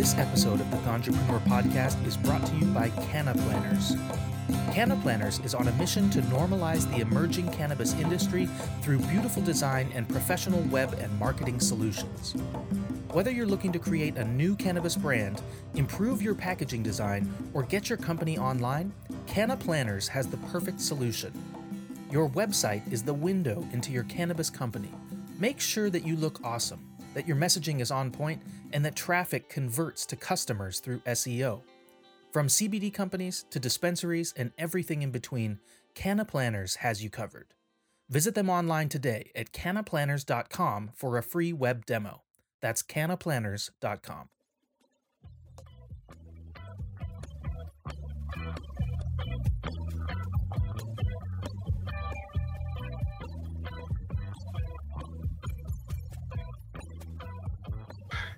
This episode of the Ganjapreneur podcast is brought to you by Canna Planners. Canna Planners is on a mission to normalize the emerging cannabis industry through beautiful design and professional web and marketing solutions. Whether you're looking to create a new cannabis brand, improve your packaging design, or get your company online, Canna Planners has the perfect solution. Your website is the window into your cannabis company. Make sure that you look awesome, that your messaging is on point, and that traffic converts to customers through SEO. From CBD companies to dispensaries and everything in between, Canna Planners has you covered. Visit them online today at cannaplanners.com for a free web demo. That's cannaplanners.com.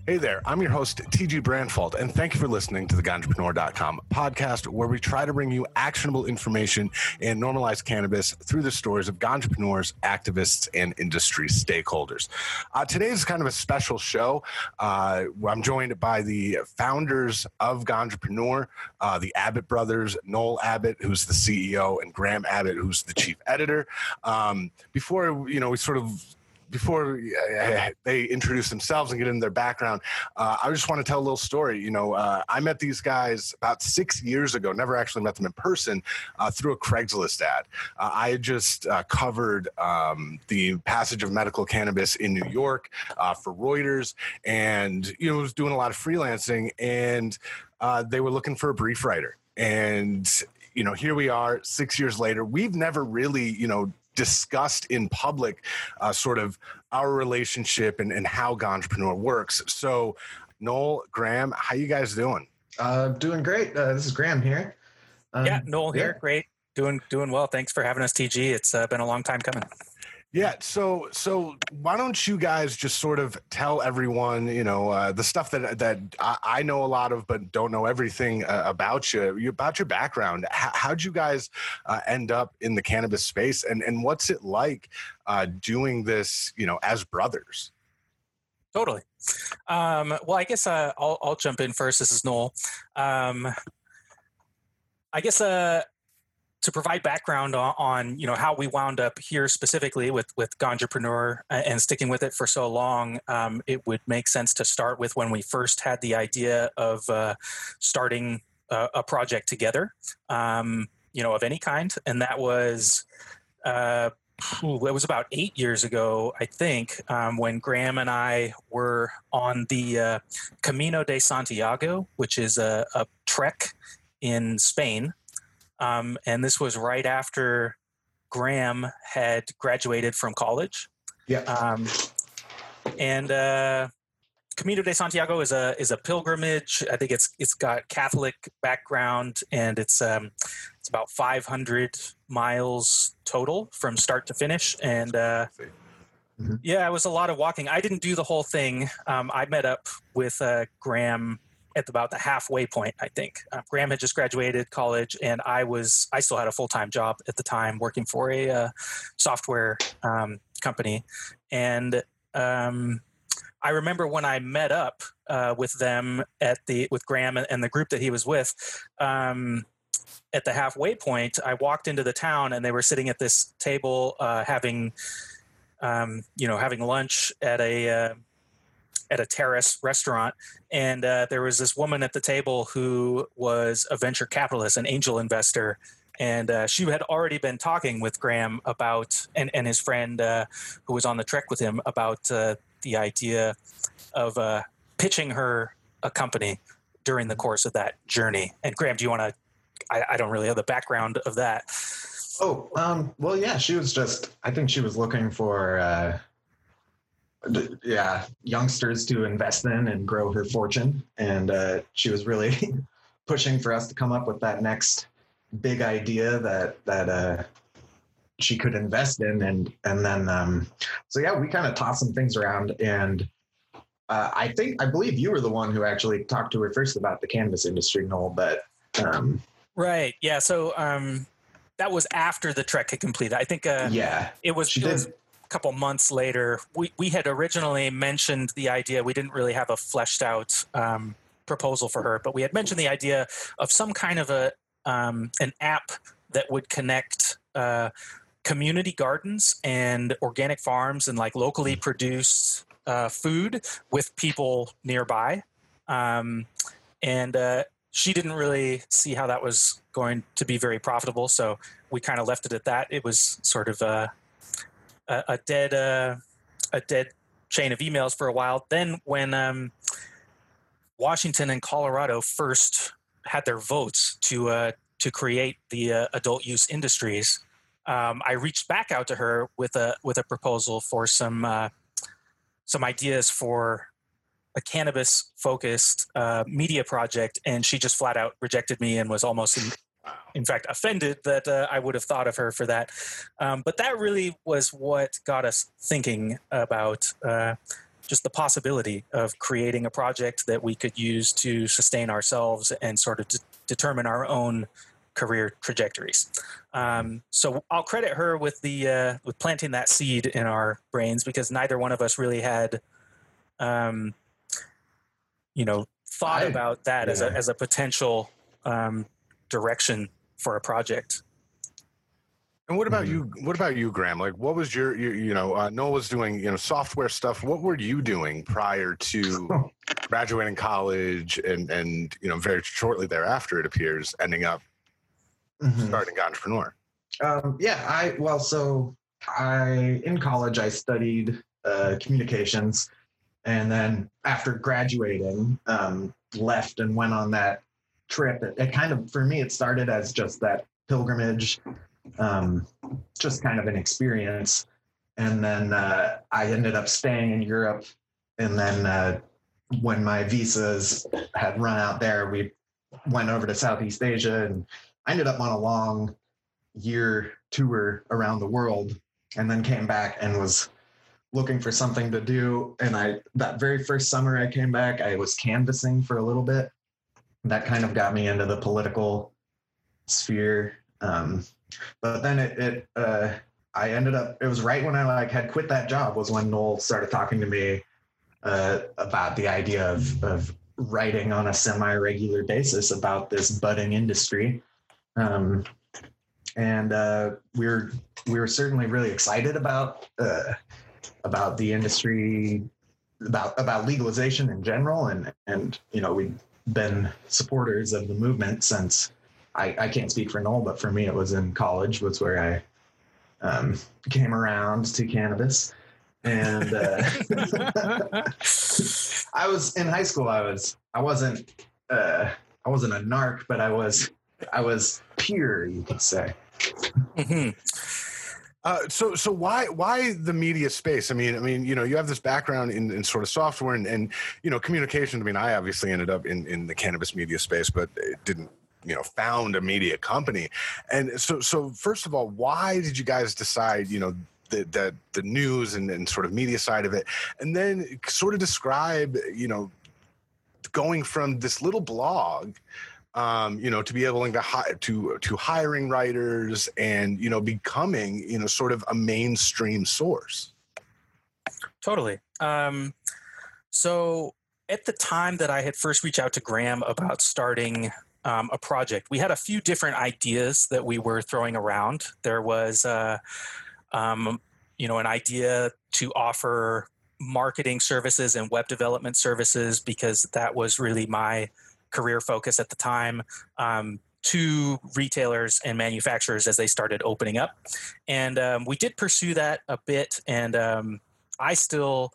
Hey there, I'm your host, TG Branfalt, and thank you for listening to the Ganjapreneur.com podcast, where we try to bring you actionable information and normalize cannabis through the stories of ganjapreneurs, activists, and industry stakeholders. Uh, today is kind of a special show. Uh, I'm joined by the founders of Ganjapreneur, uh, the Abbott brothers, Noel Abbott, who's the CEO, and Graham Abbott, who's the chief editor. Um, before, you know, we sort of before uh, they introduce themselves and get into their background, uh, I just want to tell a little story. You know, uh, I met these guys about six years ago. Never actually met them in person uh, through a Craigslist ad. Uh, I had just uh, covered um, the passage of medical cannabis in New York for Reuters, and you know, was doing a lot of freelancing, and they were looking for a brief writer, and you know, here we are six years later. We've never really, you know, discussed in public uh, sort of our relationship and, and how Ganjapreneur works. So, Noel, Graham, how you guys doing? Uh, doing great. Uh, this is Graham here. Um, yeah, Noel here. Yeah. Great. Doing doing well. Thanks for having us, TG. It's uh, been a long time coming. Yeah. So, so why don't you guys just sort of tell everyone, you know, uh, the stuff that that I, I, know a lot of, but don't know everything uh, about you, you, about your background. H- how'd you guys uh, end up in the cannabis space, and and what's it like uh, doing this, you know, as brothers? Totally. Um, well, I guess uh, I'll I'll jump in first. This is Noel. Um, I guess uh, to provide background on, on, you know how we wound up here specifically with with Ganjapreneur and sticking with it for so long, um, it would make sense to start with when we first had the idea of uh, starting a, a, project together, um, you know, of any kind, and that was. Uh, it was about eight years ago, I think, um, when Graham and I were on the uh, Camino de Santiago, which is a, a trek in Spain um, and this was right after Graham had graduated from college. Yeah. Um, and uh, Camino de Santiago is a is a pilgrimage. I think it's it's got Catholic background, and it's um, it's about 500 miles total from start to finish. And uh, mm-hmm. yeah, it was a lot of walking. I didn't do the whole thing. Um, I met up with uh, Graham at about the halfway point, I think. Uh, Graham had just graduated college, and I was I still had a full time job at the time, working for a uh, software um, company, and um, I remember when I met up uh, with them at the with Graham and the group that he was with. Um, at the halfway point, I walked into the town, and they were sitting at this table uh, having, um, you know, having lunch at a uh, at a terrace restaurant, and uh, there was this woman at the table who was a venture capitalist, an angel investor, and uh, she had already been talking with Graham about and and his friend uh, who was on the trek with him about uh, the idea of uh, pitching her a company during the course of that journey. And Graham, do you want to? I, I don't really have the background of that. Oh, um, well, yeah, she was just, I think she was looking for, uh, yeah youngsters to invest in and grow her fortune and uh, she was really pushing for us to come up with that next big idea that that uh, she could invest in and and then um, so yeah we kind of tossed some things around and uh, I think I believe you were the one who actually talked to her first about the cannabis industry, Noel. But um, right, yeah. So um, that was after the trek had completed. I think. Uh, yeah, it was. She it did. Was, couple months later, we, we had originally mentioned the idea. We didn't really have a fleshed out um, proposal for her, but we had mentioned the idea of some kind of a um, an app that would connect uh, community gardens and organic farms and like locally produced uh, food with people nearby. Um, and uh, she didn't really see how that was going to be very profitable, so we kind of left it at that. It was sort of a, a, a dead uh, a dead chain of emails for a while. Then when um, Washington and Colorado first had their votes to uh, to create the uh, adult use industries, um, I reached back out to her with a with a proposal for some uh, some ideas for a cannabis focused uh, media project, and she just flat out rejected me and was almost. In, in fact, offended that uh, I would have thought of her for that. Um, but that really was what got us thinking about uh, just the possibility of creating a project that we could use to sustain ourselves and sort of de- determine our own career trajectories. Um, so I'll credit her with the uh, with planting that seed in our brains because neither one of us really had, um, you know, thought I- about that as a as a potential um, direction for a project. And what about Mhm. you? What about you, Graham? Like, what was your, you, you know, uh, Noel was doing, you know, software stuff. What were you doing prior to graduating college and, and, you know, very shortly thereafter, it appears, ending up Mhm. starting Ganjapreneur? Um, yeah, I well, so I in college I studied uh, communications, and then after graduating, um, left and went on that trip. It, it kind of for me it started as just that pilgrimage, um, just kind of an experience, and then uh, I ended up staying in Europe, and then uh, when my visas had run out there, we went over to Southeast Asia, and I ended up on a long year tour around the world and then came back and was looking for something to do. And i that very first summer i came back i was canvassing for a little bit that kind of got me into the political sphere. Um, but then it, it uh, i ended up it was right when i like had quit that job was when noel started talking to me uh, about the idea of, of writing on a semi-regular basis about this budding industry. Um, and uh, we're we're certainly really excited about uh, about the industry, about about legalization in general, and and you know we've been supporters of the movement since. I, I can't speak for Noel, but for me, it was in college was where I um, came around to cannabis, and uh, I was in high school. I was I wasn't uh, I wasn't a narc, but I was I was pure, you could say. hmm Uh, so, so why, why the media space? I mean, I mean, you know, you have this background in, in sort of software and, and, you know, communication. I mean, I obviously ended up in, in the cannabis media space, but it didn't, you know, found a media company. And so, so first of all, why did you guys decide, you know, the, the, the news and, and sort of media side of it? And then sort of describe, you know, going from this little blog um, you know, to be able to hi- to to hiring writers and you know becoming you know sort of a mainstream source. Totally. Um, so at the time that I had first reached out to Graham about starting um, a project, we had a few different ideas that we were throwing around. There was, uh, um, you know, an idea to offer marketing services and web development services because that was really my career focus at the time. Um, to retailers and manufacturers as they started opening up, and um, we did pursue that a bit. And um, I still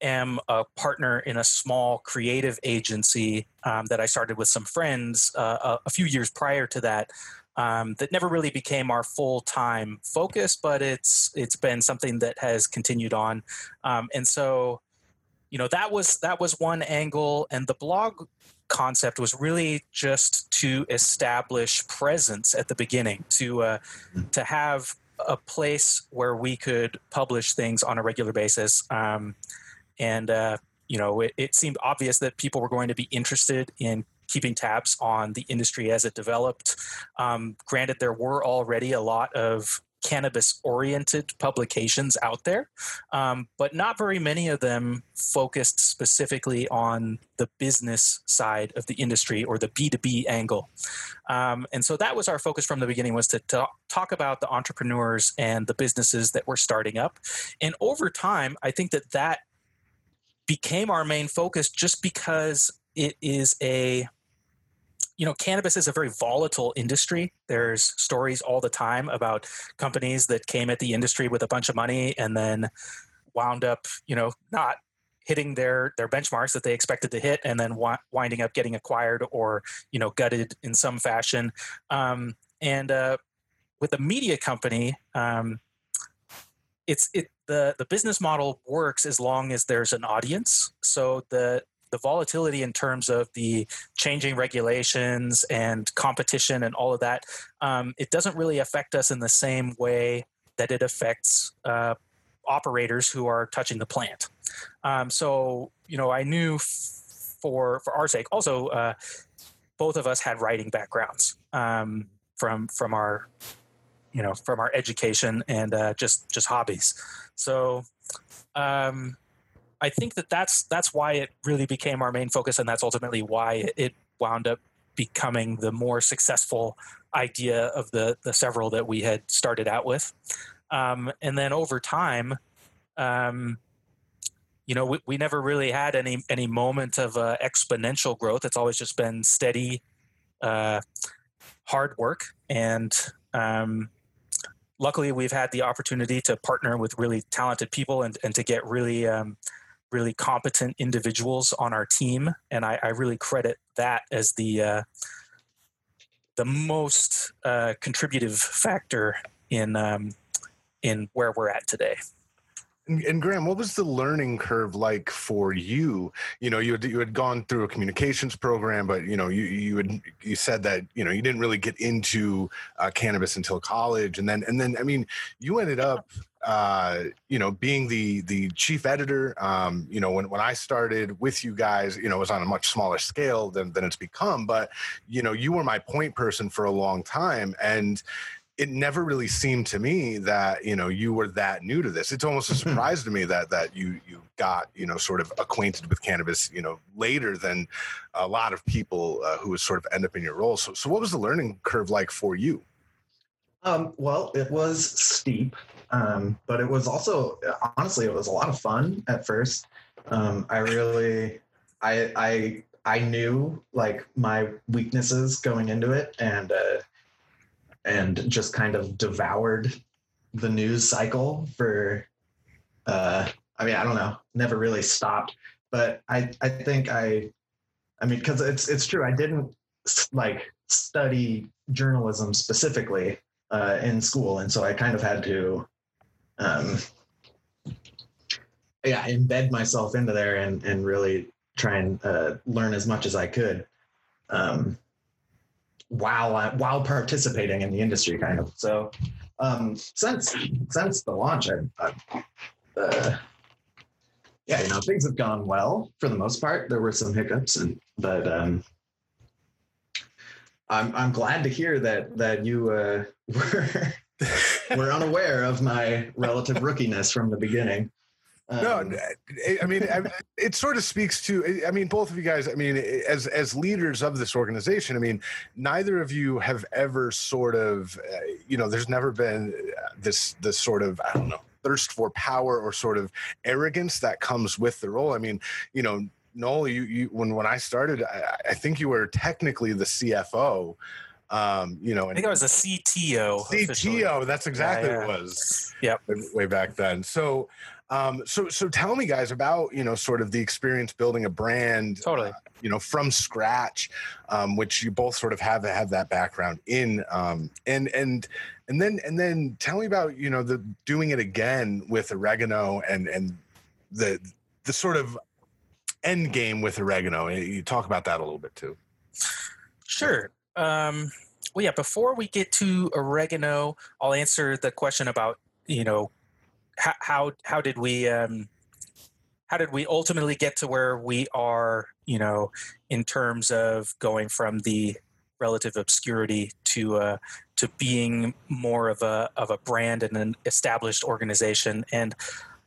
am a partner in a small creative agency um, that I started with some friends uh, a, a few years prior to that. Um, that never really became our full time focus, but it's it's been something that has continued on, um, and so you know that was that was one angle, and the blog concept was really just to establish presence at the beginning to uh, to have a place where we could publish things on a regular basis. Um, and, uh, you know, it, it seemed obvious that people were going to be interested in keeping tabs on the industry as it developed. Um, granted, there were already a lot of cannabis oriented publications out there, um, but not very many of them focused specifically on the business side of the industry or the B2B angle. Um, and so that was our focus from the beginning was to talk, talk about the entrepreneurs and the businesses that were starting up. And over time, I think that that became our main focus just because it is a you know, cannabis is a very volatile industry. There's stories all the time about companies that came at the industry with a bunch of money and then wound up, you know, not hitting their their benchmarks that they expected to hit, and then wi- winding up getting acquired or you know gutted in some fashion. Um, and uh, with a media company, um, it's it the the business model works as long as there's an audience. So the the volatility in terms of the changing regulations and competition and all of that, um, it doesn't really affect us in the same way that it affects uh, operators who are touching the plant. Um, so, you know, I knew f- for for our sake. Also, uh, both of us had writing backgrounds um, from from our you know from our education and uh, just just hobbies. So. Um, I think that that's that's why it really became our main focus, and that's ultimately why it wound up becoming the more successful idea of the the several that we had started out with. Um, and then over time, um, you know, we, we never really had any any moment of uh, exponential growth. It's always just been steady, uh, hard work, and um, luckily we've had the opportunity to partner with really talented people and, and to get really um, really competent individuals on our team, and I, I really credit that as the uh, the most uh, contributive factor in um, in where we're at today. And, and, Graham, what was the learning curve like for you? You know, you had, you had gone through a communications program, but you know, you you had you said that you know you didn't really get into uh, cannabis until college, and then and then I mean, you ended up uh, you know, being the the chief editor, um, you know, when, when I started with you guys, you know, it was on a much smaller scale than than it's become. But you know, you were my point person for a long time, and it never really seemed to me that you know you were that new to this. It's almost a surprise to me that that you you got you know sort of acquainted with cannabis you know later than a lot of people uh, who would sort of end up in your role. So so what was the learning curve like for you? Um, well, it was steep, um, but it was also honestly it was a lot of fun at first. Um, I really, I I I knew like my weaknesses going into it, and uh, and just kind of devoured the news cycle for. Uh, I mean, I don't know, never really stopped, but I I think I, I mean, because it's it's true. I didn't like study journalism specifically uh, in school, and so I kind of had to, um, yeah, embed myself into there and and really try and uh, learn as much as I could, um, while while participating in the industry, kind of. So um, since since the launch, I, I uh, yeah, you know, things have gone well for the most part. There were some hiccups, and but um, I'm I'm glad to hear that that you uh, were were unaware of my relative rookiness from the beginning. Um, no, I mean, it sort of speaks to. I mean, both of you guys. I mean, as as leaders of this organization, I mean, neither of you have ever sort of, uh, you know, there's never been this this sort of I don't know thirst for power or sort of arrogance that comes with the role. I mean, you know, Noel, you, you when when I started, I, I think you were technically the CFO. Um, you know, I think I was a CTO. CTO, officially. that's exactly yeah, yeah. what it was. Yep. Way back then. So, um, so so tell me, guys, about you know sort of the experience building a brand. Totally. Uh, you know, from scratch, um, which you both sort of have have that background in, um, and and and then and then tell me about you know the doing it again with oregano and and the the sort of end game with oregano. You talk about that a little bit too. Sure. Um, well, yeah. Before we get to oregano, I'll answer the question about you know how how, did we um, how did we ultimately get to where we are? You know, in terms of going from the relative obscurity to uh, to being more of a of a brand and an established organization. And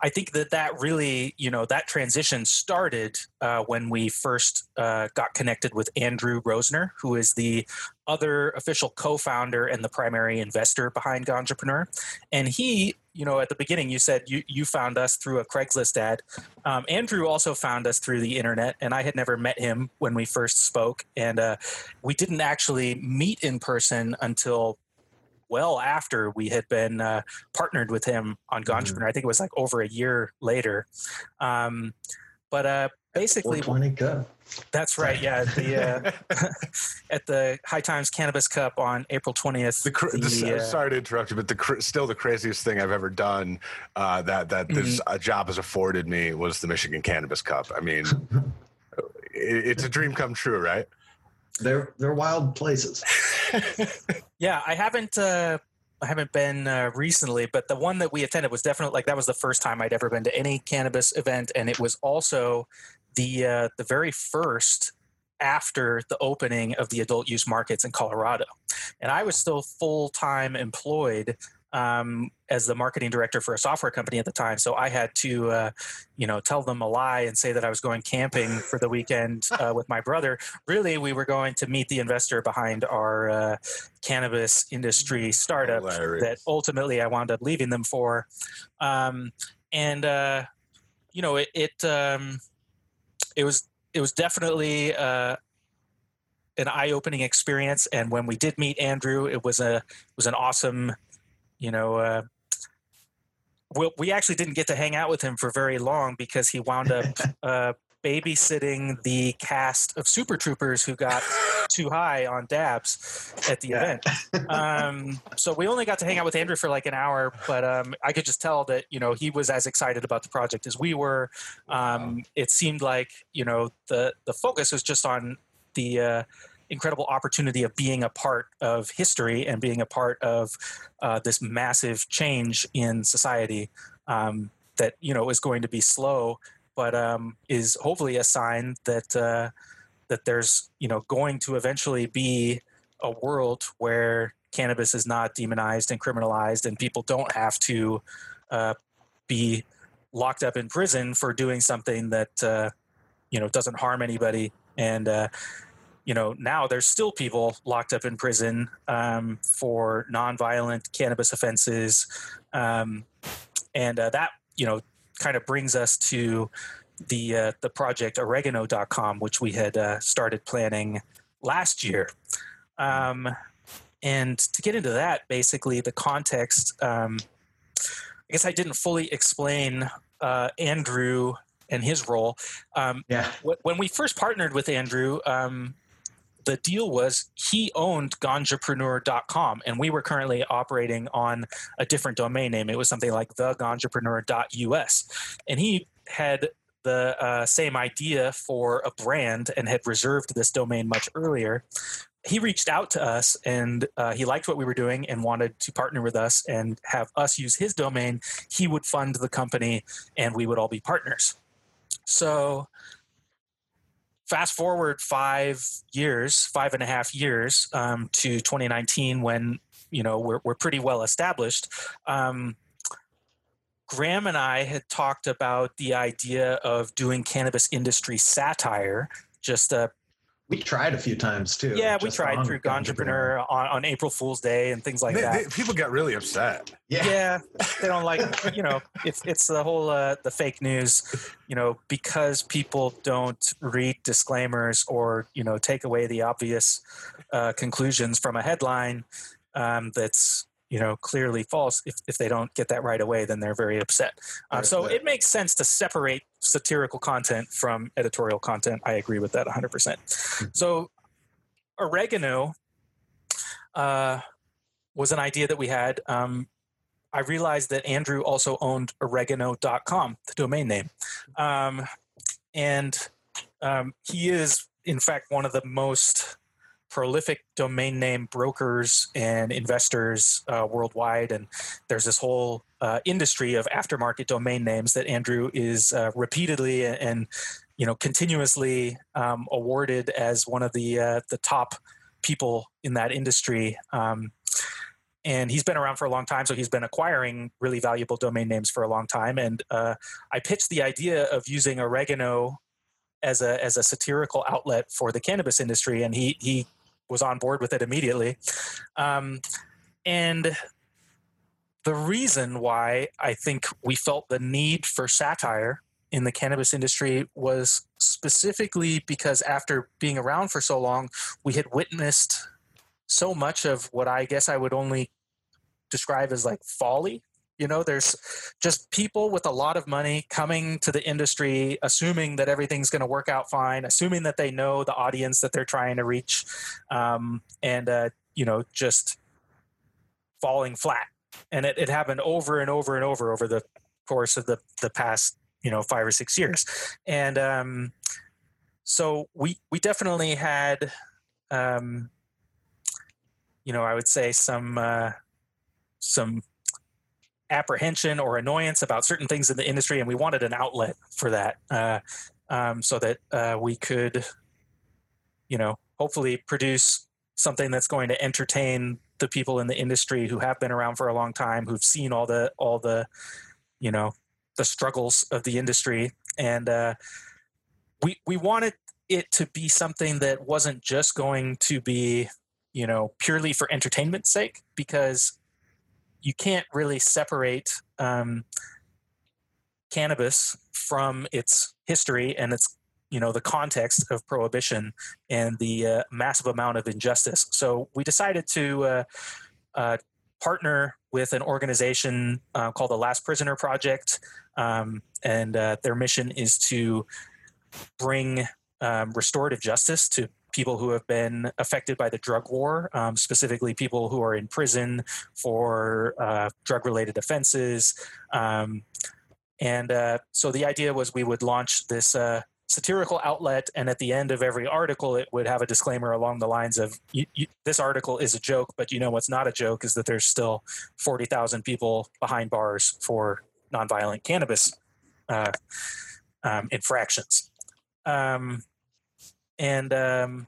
I think that that really, you know, that transition started uh, when we first uh, got connected with Andrew Rosener, who is the other official co-founder and the primary investor behind Ganjapreneur. And he, you know, at the beginning, you said you you found us through a Craigslist ad. Um, Andrew also found us through the internet, and I had never met him when we first spoke, and uh, we didn't actually meet in person until well after we had been uh, partnered with him on Ganjapreneur. Mm-hmm. I think it was like over a year later. Um, but uh, basically, That's right. Yeah, the uh, at the High Times Cannabis Cup on April twentieth. The, the, the uh, sorry to interrupt you, but the still the craziest thing I've ever done uh, that that this mm-hmm. job has afforded me was the Michigan Cannabis Cup. I mean, it, it's a dream come true, right? They're they're wild places. Yeah, I haven't uh, I haven't been uh, recently, but the one that we attended was definitely like that was the first time I'd ever been to any cannabis event, and it was also the uh, the very first after the opening of the adult use markets in Colorado, and I was still full time employed um, as the marketing director for a software company at the time. So I had to, uh, you know, tell them a lie and say that I was going camping for the weekend uh, with my brother. Really, we were going to meet the investor behind our uh, cannabis industry startup Hilarious. that ultimately I wound up leaving them for. Um, and uh, you know, it it, um, it was it was definitely uh, an eye-opening experience. And when we did meet Andrew, it was a it was an awesome you know, uh, we, we actually didn't get to hang out with him for very long because he wound up uh, babysitting the cast of Super Troopers who got too high on dabs at the yeah. event. Um, so we only got to hang out with Andrew for like an hour, but um, I could just tell that you know he was as excited about the project as we were. Um, it seemed like you know the the focus was just on the uh, incredible opportunity of being a part of history and being a part of uh, this massive change in society um, that you know is going to be slow, but um, is hopefully a sign that uh, that there's you know going to eventually be a world where cannabis is not demonized and criminalized, and people don't have to uh, be locked up in prison for doing something that uh, you know doesn't harm anybody. And uh, you know, now there's still people locked up in prison um, for nonviolent cannabis offenses, um, and uh, that you know kind of brings us to the uh, the project oregano.com, which we had uh, started planning last year. Um, and to get into that, basically the context, um, I guess I didn't fully explain uh, Andrew and his role. Um, yeah. When we first partnered with Andrew, um, the deal was he owned ganjapreneur.com and we were currently operating on a different domain name. It was something like theganjapreneur.us. And he had the uh, same idea for a brand and had reserved this domain much earlier. He reached out to us and uh, he liked what we were doing and wanted to partner with us and have us use his domain. He would fund the company and we would all be partners. So fast forward five years, five and a half years um, to 2019 when you know we're, we're pretty well established. Um, Graham and I had talked about the idea of doing cannabis industry satire, just uh, we tried a few times too. Yeah, we tried through Ganjapreneur on, on April Fool's Day and things like they, that. They, people got really upset. Yeah. yeah, they don't like you know it's it's the whole uh, the fake news, you know, because people don't read disclaimers or you know take away the obvious uh, conclusions from a headline um, that's you know clearly false if, if they don't get that right away then they're very upset. Uh, so it makes sense to separate satirical content from editorial content. I agree with that 100% mm-hmm. so oregano uh, was an idea that we had. Um, i realized that andrew also owned oregano.com the domain name. Um, and um, he is in fact one of the most prolific domain name brokers and investors uh, worldwide. And there's this whole uh, industry of aftermarket domain names that Andrew is uh, repeatedly and you know continuously um, awarded as one of the uh, the top people in that industry. Um, and he's been around for a long time, so he's been acquiring really valuable domain names for a long time. And uh, I pitched the idea of using oregano as a as a satirical outlet for the cannabis industry, and he he was on board with it immediately. Um, and the reason why I think we felt the need for satire in the cannabis industry was specifically because after being around for so long, we had witnessed so much of what I guess I would only describe as like folly. You know, there's just people with a lot of money coming to the industry, assuming that everything's going to work out fine, assuming that they know the audience that they're trying to reach, um, and uh, you know, just falling flat. And it, it happened over and over and over over the course of the the past you know five or six years, and um, so we we definitely had um, you know I would say some. Uh, some apprehension or annoyance about certain things in the industry, and we wanted an outlet for that, uh, um, so that uh, we could, you know, hopefully produce something that's going to entertain the people in the industry who have been around for a long time, who've seen all the all the, you know, the struggles of the industry, and uh, we we wanted it to be something that wasn't just going to be you know purely for entertainment's sake because you can't really separate um, cannabis from its history and its you know the context of prohibition and the uh, massive amount of injustice. So we decided to uh, uh, partner with an organization uh, called the last prisoner project um, and uh, their mission is to bring um, restorative justice to people who have been affected by the drug war, um, specifically people who are in prison for uh, drug related offenses. Um, and uh, so the idea was we would launch this uh, satirical outlet, and at the end of every article, it would have a disclaimer along the lines of this article is a joke, but you know what's not a joke is that there's still 40,000 people behind bars for nonviolent cannabis uh, um, infractions. And um,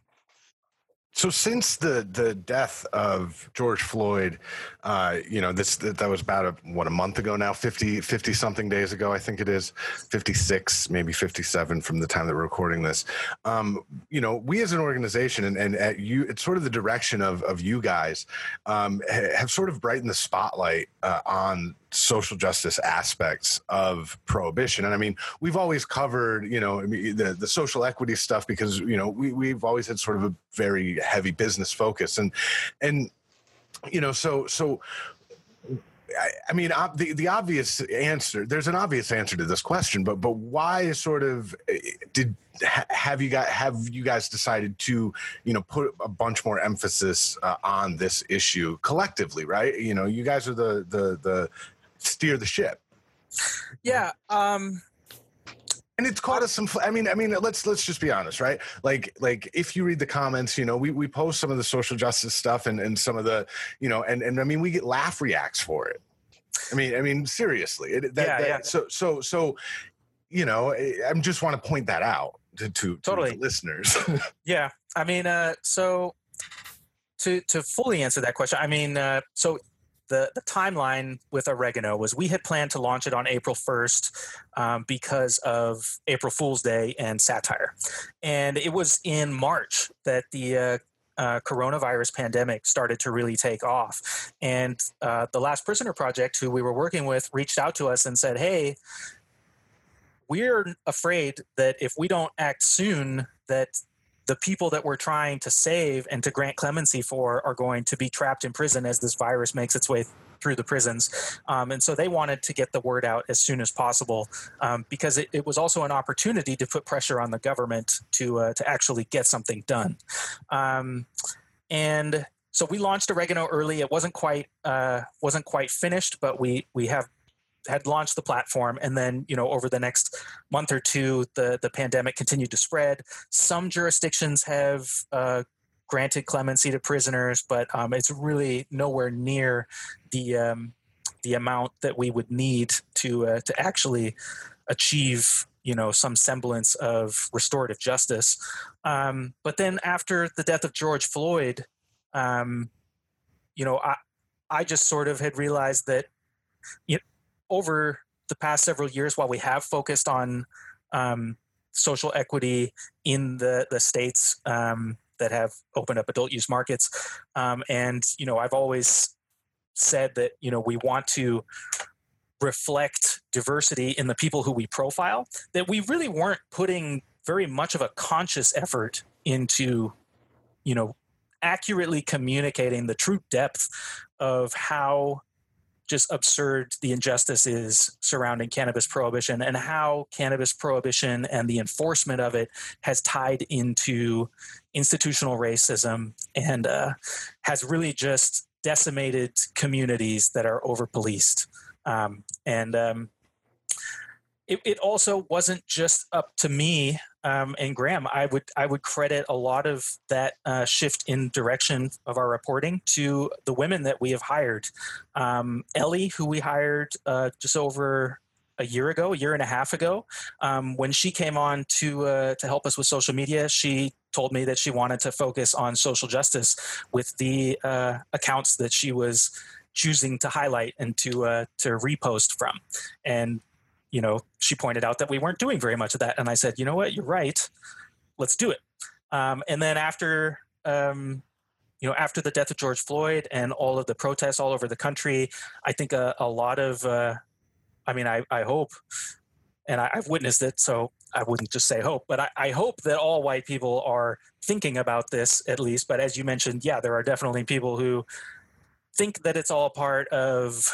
so since the the death of George Floyd, uh, you know, this that was about a, what a month ago now, 50, 50 something days ago, I think it is, 56, maybe 57 from the time that we're recording this. Um, you know, we as an organization and, and at you, it's sort of the direction of, of you guys um, have sort of brightened the spotlight uh, on social justice aspects of prohibition. And I mean, we've always covered, you know, the, the social equity stuff because, you know, we, we've always had sort of a very heavy business focus and, and, you know, so so I, I mean, the the obvious answer. There's an obvious answer to this question, but but why sort of eh, did have you got have you guys decided to you know put a bunch more emphasis uh, on this issue collectively? Right? You know, you guys are the the the steer the ship. Yeah. Um and it's caught us some i mean i mean let's let's just be honest right like like if you read the comments you know we, we post some of the social justice stuff and and some of the you know and and i mean we get laugh reacts for it i mean i mean seriously it, that, yeah, that, yeah. so so so you know i just want to point that out to to, totally. listeners yeah i mean uh so to to fully answer that question i mean uh so the, the timeline with oregano was we had planned to launch it on April 1st um, because of April Fool's Day and satire. And it was in March that the uh, uh, coronavirus pandemic started to really take off. And uh, the Last Prisoner Project, who we were working with, reached out to us and said, hey, we're afraid that if we don't act soon, that the people that we're trying to save and to grant clemency for are going to be trapped in prison as this virus makes its way through the prisons. Um, and so they wanted to get the word out as soon as possible um, because it, it, was also an opportunity to put pressure on the government to, uh, to actually get something done. Um, and so we launched oregano early. It wasn't quite uh, wasn't quite finished, but we we have had launched the platform and then you know over the next month or two the the pandemic continued to spread some jurisdictions have uh, granted clemency to prisoners but um, it's really nowhere near the um, the amount that we would need to uh, to actually achieve you know some semblance of restorative justice. Um, but then after the death of George Floyd, um, you know, I I just sort of had realized that you know, over the past several years, while we have focused on um, social equity in the the states um, that have opened up adult use markets, um, and you know, I've always said that you know we want to reflect diversity in the people who we profile that we really weren't putting very much of a conscious effort into you know accurately communicating the true depth of how just absurd the injustice is surrounding cannabis prohibition and how cannabis prohibition and the enforcement of it has tied into institutional racism and uh, has really just decimated communities that are over policed. Um, and um, it, it, also wasn't just up to me um, and Graham. I would I would credit a lot of that uh, shift in direction of our reporting to the women that we have hired. Um, Ellie, who we hired uh, just over a year ago, a year and a half ago, um, when she came on to uh, to help us with social media, she told me that she wanted to focus on social justice with the uh, accounts that she was choosing to highlight and to uh, to repost from. And you know, she pointed out that we weren't doing very much of that, and I said, you know what, you're right, let's do it. Um, and then after. Um, you know, after the death of George Floyd and all of the protests all over the country, I think a, a lot of, uh, I mean, I, I hope, and I, have witnessed it, so I wouldn't just say hope, but I, I, hope that all white people are thinking about this at least. But as you mentioned, yeah, there are definitely people who think that it's all part of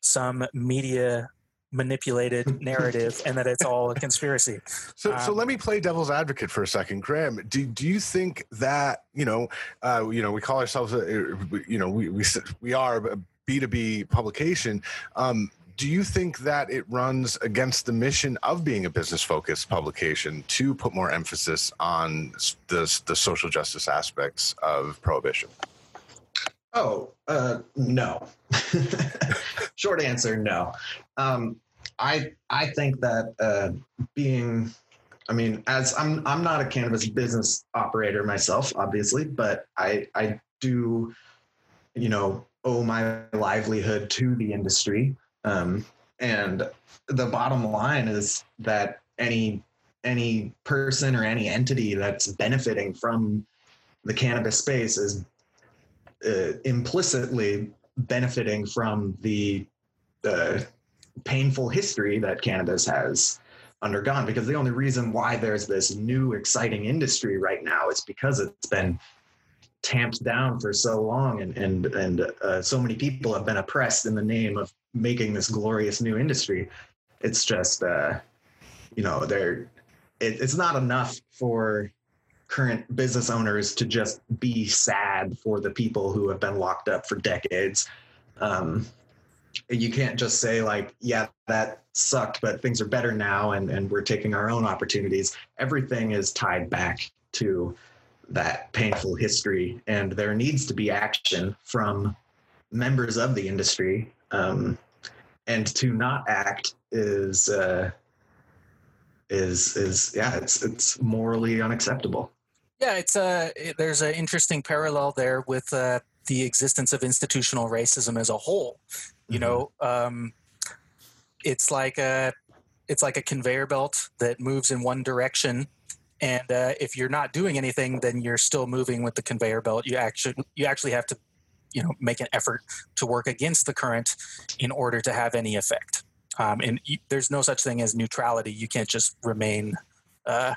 some media manipulated narrative and that it's all a conspiracy. So, um, so let me play devil's advocate for a second, Graham. Do, do you think that you know, uh, you know, we call ourselves, a, you know, we we we are a B two B publication. Um, do you think that it runs against the mission of being a business focused publication to put more emphasis on the, the social justice aspects of prohibition? Oh, uh, no. Short answer, no. Um, I I think that uh, being, I mean, as I'm I'm not a cannabis business operator myself, obviously, but I I do, you know, owe my livelihood to the industry. Um, and the bottom line is that any any person or any entity that's benefiting from the cannabis space is uh, implicitly benefiting from the uh, painful history that cannabis has undergone because the only reason why there's this new exciting industry right now is because it's been tamped down for so long and and and uh, so many people have been oppressed in the name of making this glorious new industry. It's just uh you know they're it, it's not enough for current business owners to just be sad for the people who have been locked up for decades um you can't just say like yeah that sucked but things are better now and and we're taking our own opportunities everything is tied back to that painful history, and there needs to be action from members of the industry. Um, and to not act is uh, is is yeah, it's it's morally unacceptable. Yeah, it's a uh, there's an interesting parallel there with uh, the existence of institutional racism as a whole. You mm-hmm. know, um, it's like a it's like a conveyor belt that moves in one direction and uh, if you're not doing anything then you're still moving with the conveyor belt you actually you actually have to you know make an effort to work against the current in order to have any effect um, and you, there's no such thing as neutrality you can't just remain uh,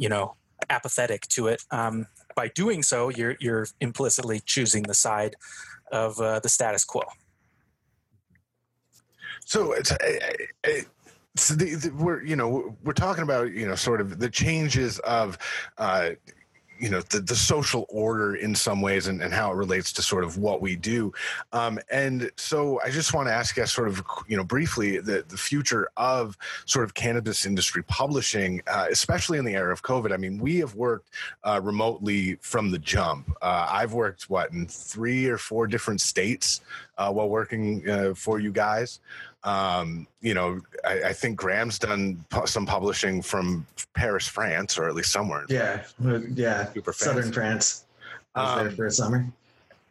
you know apathetic to it. Um, by doing so you're you're implicitly choosing the side of uh, the status quo. So it's so the, the, we're you know we're talking about you know sort of the changes of uh, you know the, the social order in some ways and, and how it relates to sort of what we do. Um, and so i just want to ask you sort of you know briefly the, the future of sort of cannabis industry publishing uh, especially in the era of covid. I mean we have worked uh, remotely from the jump. Uh, i've worked what in three or four different states uh, while working uh, for you guys um, you know I, I think Graham's done pu- some publishing from Paris, France, or at least somewhere. Yeah, uh, yeah. Southern. France. I was there Um, for a summer.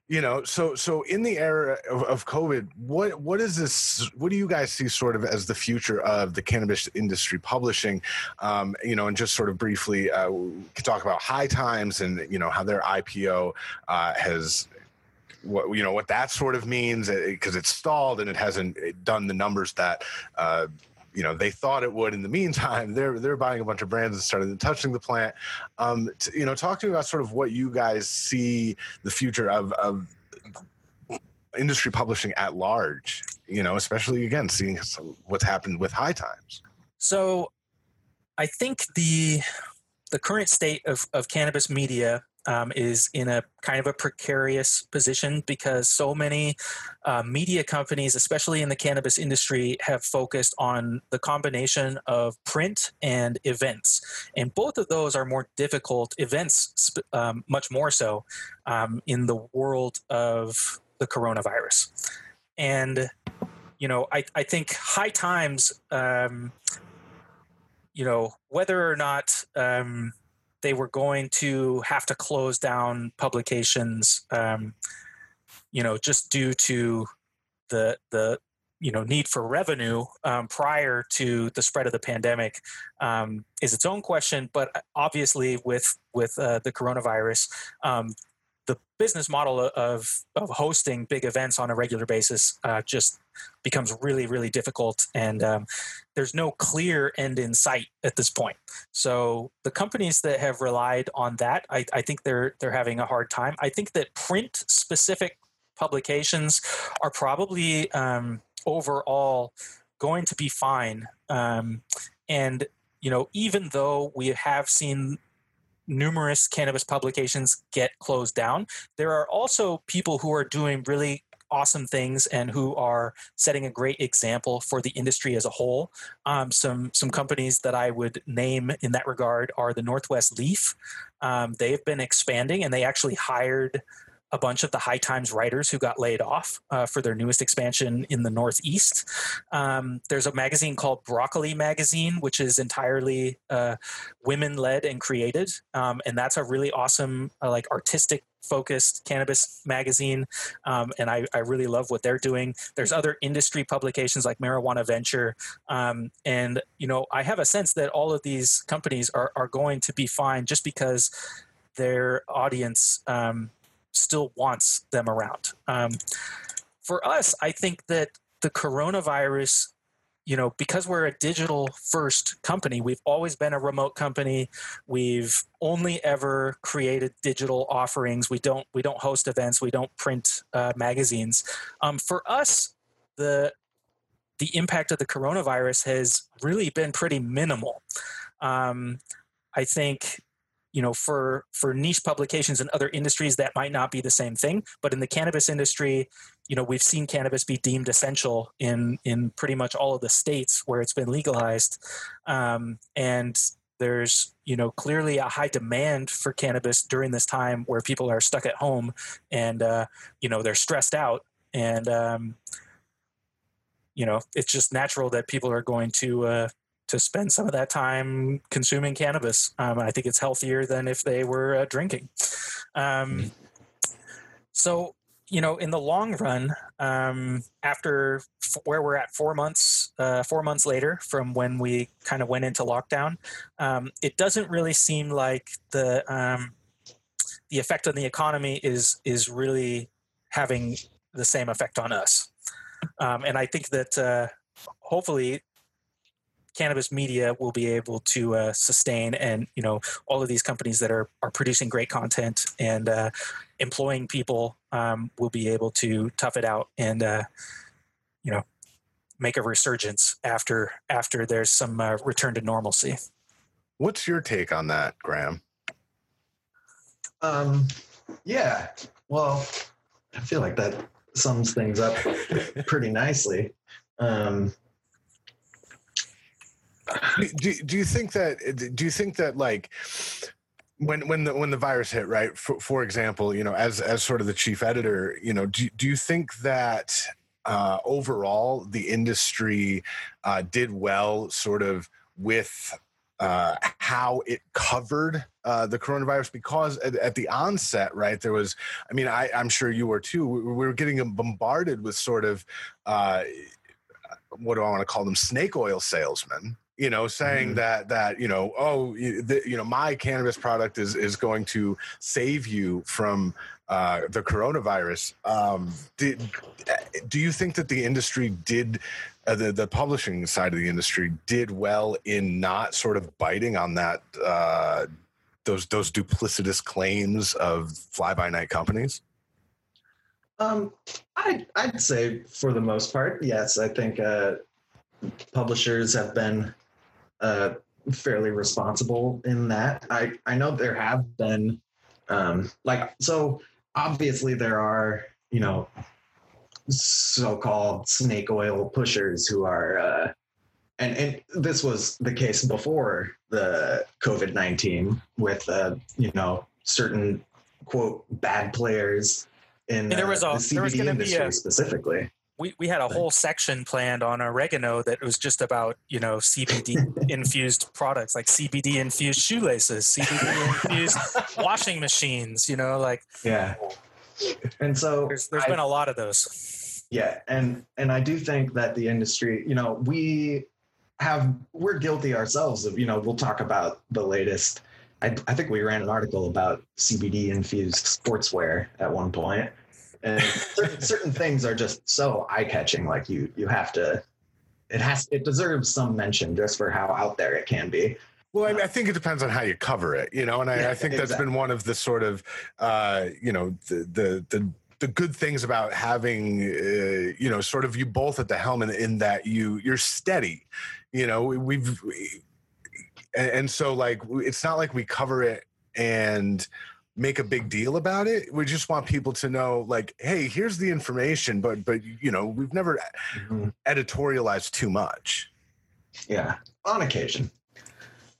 you know so so in the era of, of covid what what is this what do you guys see sort of as the future of the cannabis industry publishing um you know and just sort of briefly uh we could talk about high times and you know how their ipo uh has what you know what that sort of means because it's stalled and it hasn't done the numbers that uh you know they thought it would in the meantime. They're they're buying a bunch of brands and started touching the plant. Um you know talk to me about sort of what you guys see the future of of industry publishing at large you know especially again seeing what's happened with high times. So, I think the the current state of, of cannabis media um, is in a kind of a precarious position because so many uh, media companies, especially in the cannabis industry, have focused on the combination of print and events, and both of those are more difficult. Events, um, much more so, um, in the world of the coronavirus, and you know, I, I think High Times. Um, you know whether or not um, they were going to have to close down publications um, you know just due to the the you know need for revenue um, prior to the spread of the pandemic um, is its own question. But obviously with with uh, the coronavirus um, the business model of of hosting big events on a regular basis uh, just becomes really really difficult and um, there's no clear end in sight at this point. So the companies that have relied on that I, I think they're they're having a hard time. I think that print specific publications are probably um, overall going to be fine um, and you know even though we have seen numerous cannabis publications get closed down there are also people who are doing really awesome things and who are setting a great example for the industry as a whole. Um, some some companies that I would name in that regard are the Northwest Leaf. Um, they've been expanding and they actually hired a bunch of the High Times writers who got laid off uh, for their newest expansion in the Northeast. Um, there's a magazine called Broccoli Magazine, which is entirely uh, women led and created, um, and that's a really awesome, uh, like artistic focused cannabis magazine. Um, and I, I really love what they're doing. There's other industry publications like marijuana venture. Um, and you know i have a sense that all of these companies are, are going to be fine just because their audience um, still wants them around. Um, for us i think that the coronavirus you know because we're a digital first company we've always been a remote company. We've only ever created digital offerings. We don't we don't host events. We don't print uh, magazines. Um, for us the the impact of the coronavirus has really been pretty minimal. Um, i think you know for for niche publications in other industries that might not be the same thing. But in the cannabis industry you know we've seen cannabis be deemed essential in in pretty much all of the states where it's been legalized. Um, and there's you know clearly a high demand for cannabis during this time where people are stuck at home and uh, you know they're stressed out. And um, you know it's just natural that people are going to uh, to spend some of that time consuming cannabis. Um, I think it's healthier than if they were uh, drinking. Um, so, you know, in the long run, um, after f- where we're at four months, uh, four months later from when we kind of went into lockdown, um, it doesn't really seem like the um, the effect on the economy is is really having the same effect on us. Um, and I think that uh, hopefully cannabis media will be able to uh, sustain and you know all of these companies that are are producing great content and uh, employing people um, will be able to tough it out and uh, you know make a resurgence after after there's some uh, return to normalcy What's your take on that, Graham? Um, yeah. Well, I feel like that sums things up pretty nicely. Um, do, do, you think that do you think that like when when the when the virus hit right for, for example you know as as sort of the chief editor you know do, do you think that uh, overall the industry uh, did well, sort of with uh, how it covered uh, the coronavirus because at, at, the onset, right, there was, I mean, I, am sure you were too, we, we, were getting bombarded with sort of, uh, what do I want to call them, snake oil salesmen. You know, saying mm-hmm. that that you know, oh, the, you know, my cannabis product is is going to save you from uh, the coronavirus. Um, did do you think that the industry did uh, the the publishing side of the industry did well in not sort of biting on that uh, those those duplicitous claims of fly by night companies? Um, I I'd say for the most part, yes. I think uh, publishers have been uh, fairly responsible in that. I I know there have been um, like so obviously there are you know so-called snake oil pushers who are uh, and and this was the case before the covid-19 with uh, you know certain quote bad players in there was a, the CBD was industry a, specifically we, we had a whole section planned on oregano that was just about you know CBD infused products like CBD infused shoelaces, CBD infused washing machines. You know, like yeah. And so there's, there's I, been a lot of those. Yeah, and and I do think that the industry, you know, we have we're guilty ourselves of you know we'll talk about the latest. I, I think we ran an article about CBD infused sportswear at one point and certain, certain things are just so eye catching. Like you, you have to. It has. It deserves some mention just for how out there it can be. Well, I, mean, I, think it depends on how you cover it, you know, and I, yeah, I think that's exactly. been one of the sort of, uh, you know, the the the the good things about having uh, you know sort of you both at the helm in, in that you you're steady you know we've we, and, and, so like it's not like we cover it and make a big deal about it. We just want people to know, like, hey, here's the information, but but you know, we've never mm-hmm. editorialized too much. Yeah, on occasion.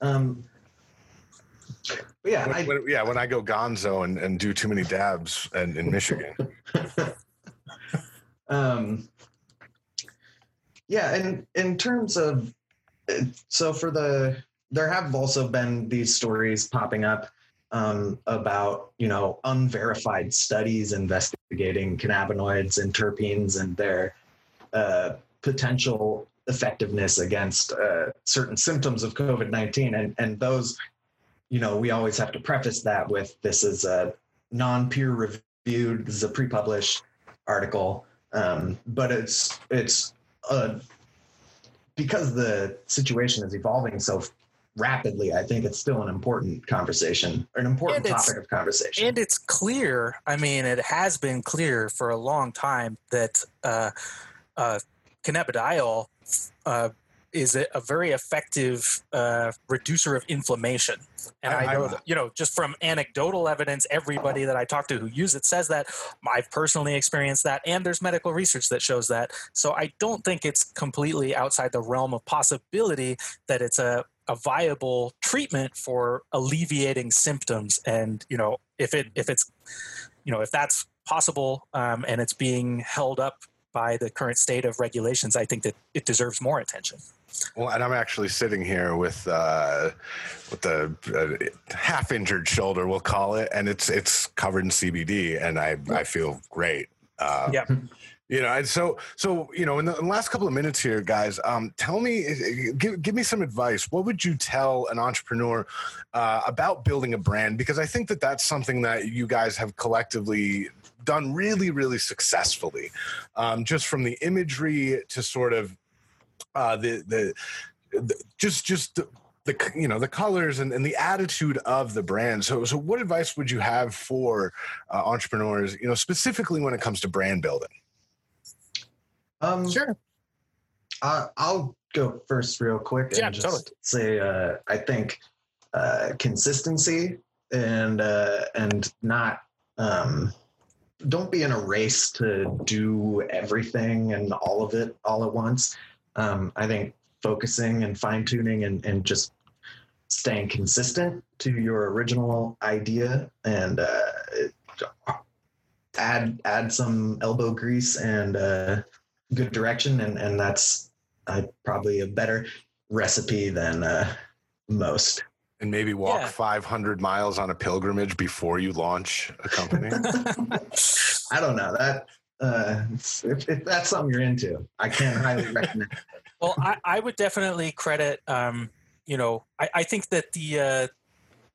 Um, yeah, when, I, when, yeah. When I go Gonzo and, and do too many dabs and in Michigan. um, yeah, and in terms of so for the there have also been these stories popping up um, about you know unverified studies investigating cannabinoids and terpenes and their uh, potential effectiveness against uh, certain symptoms of COVID nineteen, and and those, you know, we always have to preface that with this is a non peer reviewed, this is a pre published article, um, but it's it's uh, because the situation is evolving so rapidly, I think it's still an important conversation, an important topic of conversation. And it's clear. I mean, it has been clear for a long time that uh, uh, cannabidiol uh, is a, a, very effective uh, reducer of inflammation. And I, I know, that, you know, just from anecdotal evidence, everybody that I talk to who use it says that. I've personally experienced that, and there's medical research that shows that. So I don't think it's completely outside the realm of possibility that it's a a viable treatment for alleviating symptoms. And you know if it if it's you know if that's possible um, and it's being held up by the current state of regulations i think that it deserves more attention. Well and i'm actually sitting here with uh with the uh, half injured shoulder we'll call it and it's it's covered in cbd and i i feel great. Uh, yeah you know and so so you know in the, last couple of minutes here guys um, tell me give, give me some advice. What would you tell an entrepreneur uh, about building a brand? Because i think that that's something that you guys have collectively done really really successfully um, just from the imagery to sort of uh, the, the, the just just the, the you know the colors and, and the attitude of the brand. So so what advice would you have for uh, entrepreneurs you know specifically when it comes to brand building um, sure. Uh, I'll go first, real quick, and yeah, just totally. say uh, I think uh, consistency and uh, and not um, don't be in a race to do everything and all of it all at once. Um, I think focusing and fine tuning and, and just staying consistent to your original idea and uh, add add some elbow grease and uh, good direction, and and that's uh, probably a better recipe than uh, most. And maybe walk Yeah. 500 miles on a pilgrimage before you launch a company. I don't know that. Uh, if, if that's something you're into, I can't highly recommend. well, I, I would definitely credit. Um, you know, I, I think that the uh,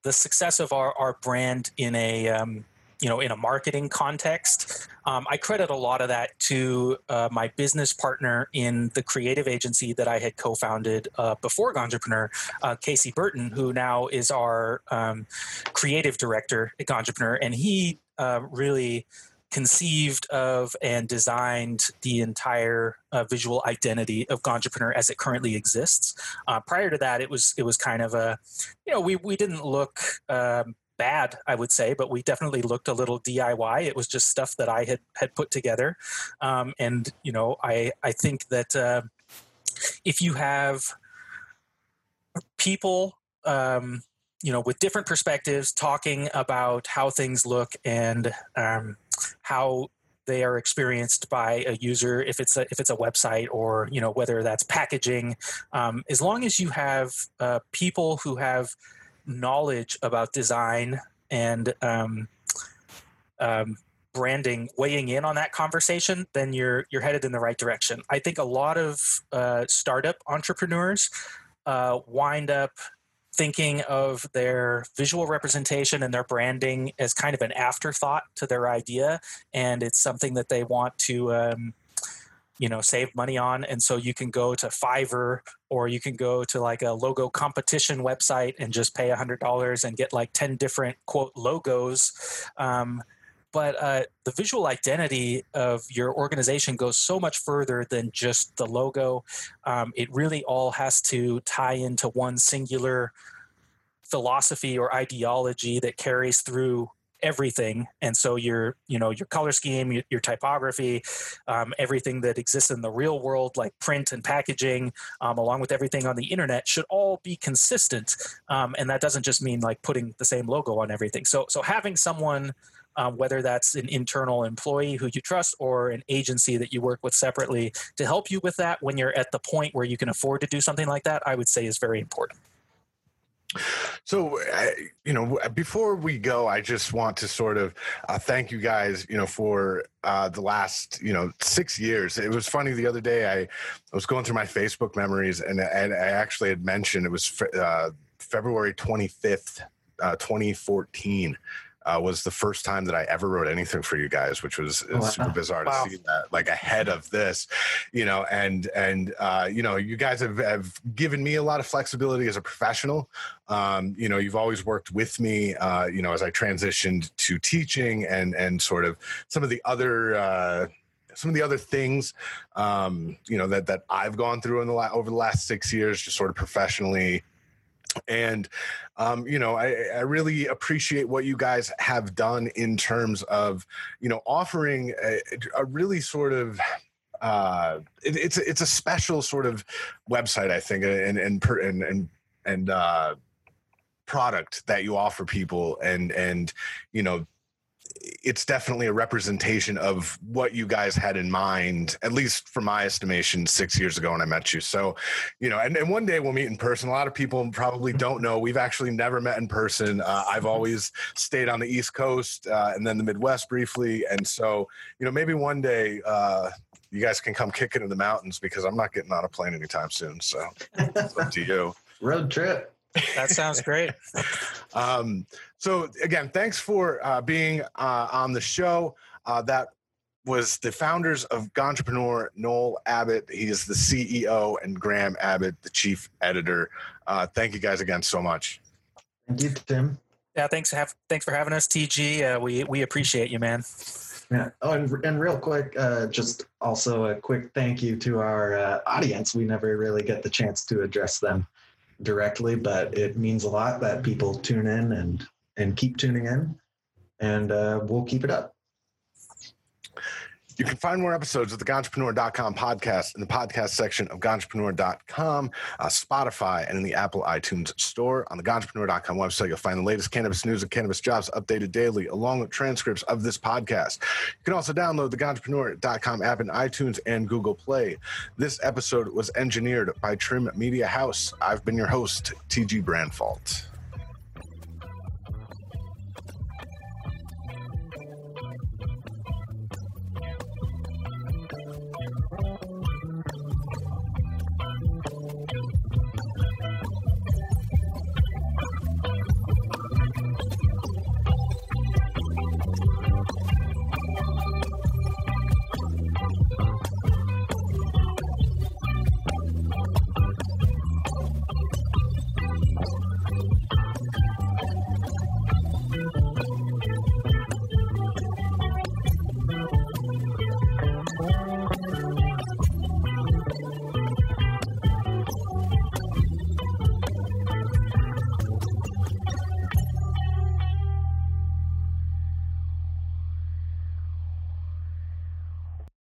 the success of our, our brand in a um, you know in a marketing context, um, I credit a lot of that to uh, my business partner in the creative agency that I had co-founded uh, before Ganjapreneur, uh, Casey Burton, who now is our um, creative director at Ganjapreneur, and he uh, really conceived of and designed the entire uh, visual identity of Ganjapreneur as it currently exists. Uh, prior to that, it was it was kind of a, you know, we we didn't look um, bad, I would say, but we definitely looked a little DIY. It was just stuff that I had had put together, um, and you know, I I think that uh, if you have people. Um, you know, with different perspectives, talking about how things look and um, how they are experienced by a user if it's a if it's a website or you know whether that's packaging um, as long as you have uh, people who have knowledge about design and um, um, branding weighing in on that conversation then you're you're headed in the right direction. I think a lot of uh, startup entrepreneurs uh, wind up thinking of their visual representation and their branding as kind of an afterthought to their idea and it's something that they want to um, you know save money on and so you can go to fiverr or you can go to like a logo competition website and just pay $100 and get like 10 different quote logos um, but uh, the visual identity of your organization goes so much further than just the logo. Um, it really all has to tie into one singular philosophy or ideology that carries through everything. And so your you know your color scheme your, your typography um, everything that exists in the real world like print and packaging um, along with everything on the internet should all be consistent. Um, and that doesn't just mean like putting the same logo on everything. So so having someone um, whether that's an internal employee who you trust or an agency that you work with separately to help you with that when you're at the point where you can afford to do something like that i would say is very important So, you know, before we go, I just want to sort of uh, thank you guys, you know, for uh, the last, you know, six years. It was funny the other day. I, I was going through my Facebook memories, and, I actually had mentioned it was uh, February twenty fifth, uh, twenty fourteen. Uh, was the first time that I ever wrote anything for you guys, which was Wow. super bizarre Wow. to see that, like ahead of this, you know, and and uh, you know, you guys have, have given me a lot of flexibility as a professional, um, you know you've always worked with me uh, you know as i transitioned to teaching and and sort of some of the other uh, some of the other things um, you know that that i've gone through in the la- over the last six years just sort of professionally and um, you know I, I really appreciate what you guys have done in terms of you know offering a, a really sort of uh, it, it's it's a special sort of website I think and and per, and and and uh, product that you offer people and and you know it's definitely a representation of what you guys had in mind at least from my estimation six years ago when i met you. So you know and, and one day we'll meet in person. A lot of people probably don't know. We've actually never met in person. Uh, i've always stayed on the east coast uh, and then the midwest briefly. And so you know maybe one day uh, you guys can come kick it in the mountains because i'm not getting on a plane anytime soon. So it's up to you. Road trip. That sounds great um, so again, thanks for uh, being uh, on the show. Uh, that was the founders of Ganjapreneur Noel Abbott. He is the CEO, and Graham Abbott, the chief editor. Uh, thank you guys again so much. Thank you, Tim. yeah thanks have thanks for having us tg uh, we we appreciate you man Yeah. Oh, and, and real quick, uh, just also a quick thank you to our uh, audience. We never really get the chance to address them directly, but it means a lot that people tune in and and keep tuning in, and uh, we'll keep it up. You can find more episodes of the Ganjapreneur.com podcast in the podcast section of Ganjapreneur.com, uh, Spotify, and in the Apple iTunes store. On the Ganjapreneur.com website, you'll find the latest cannabis news and cannabis jobs updated daily, along with transcripts of this podcast. You can also download the Ganjapreneur.com app in iTunes and Google Play. This episode was engineered by Trim Media House. I've been your host, TG Branfalt.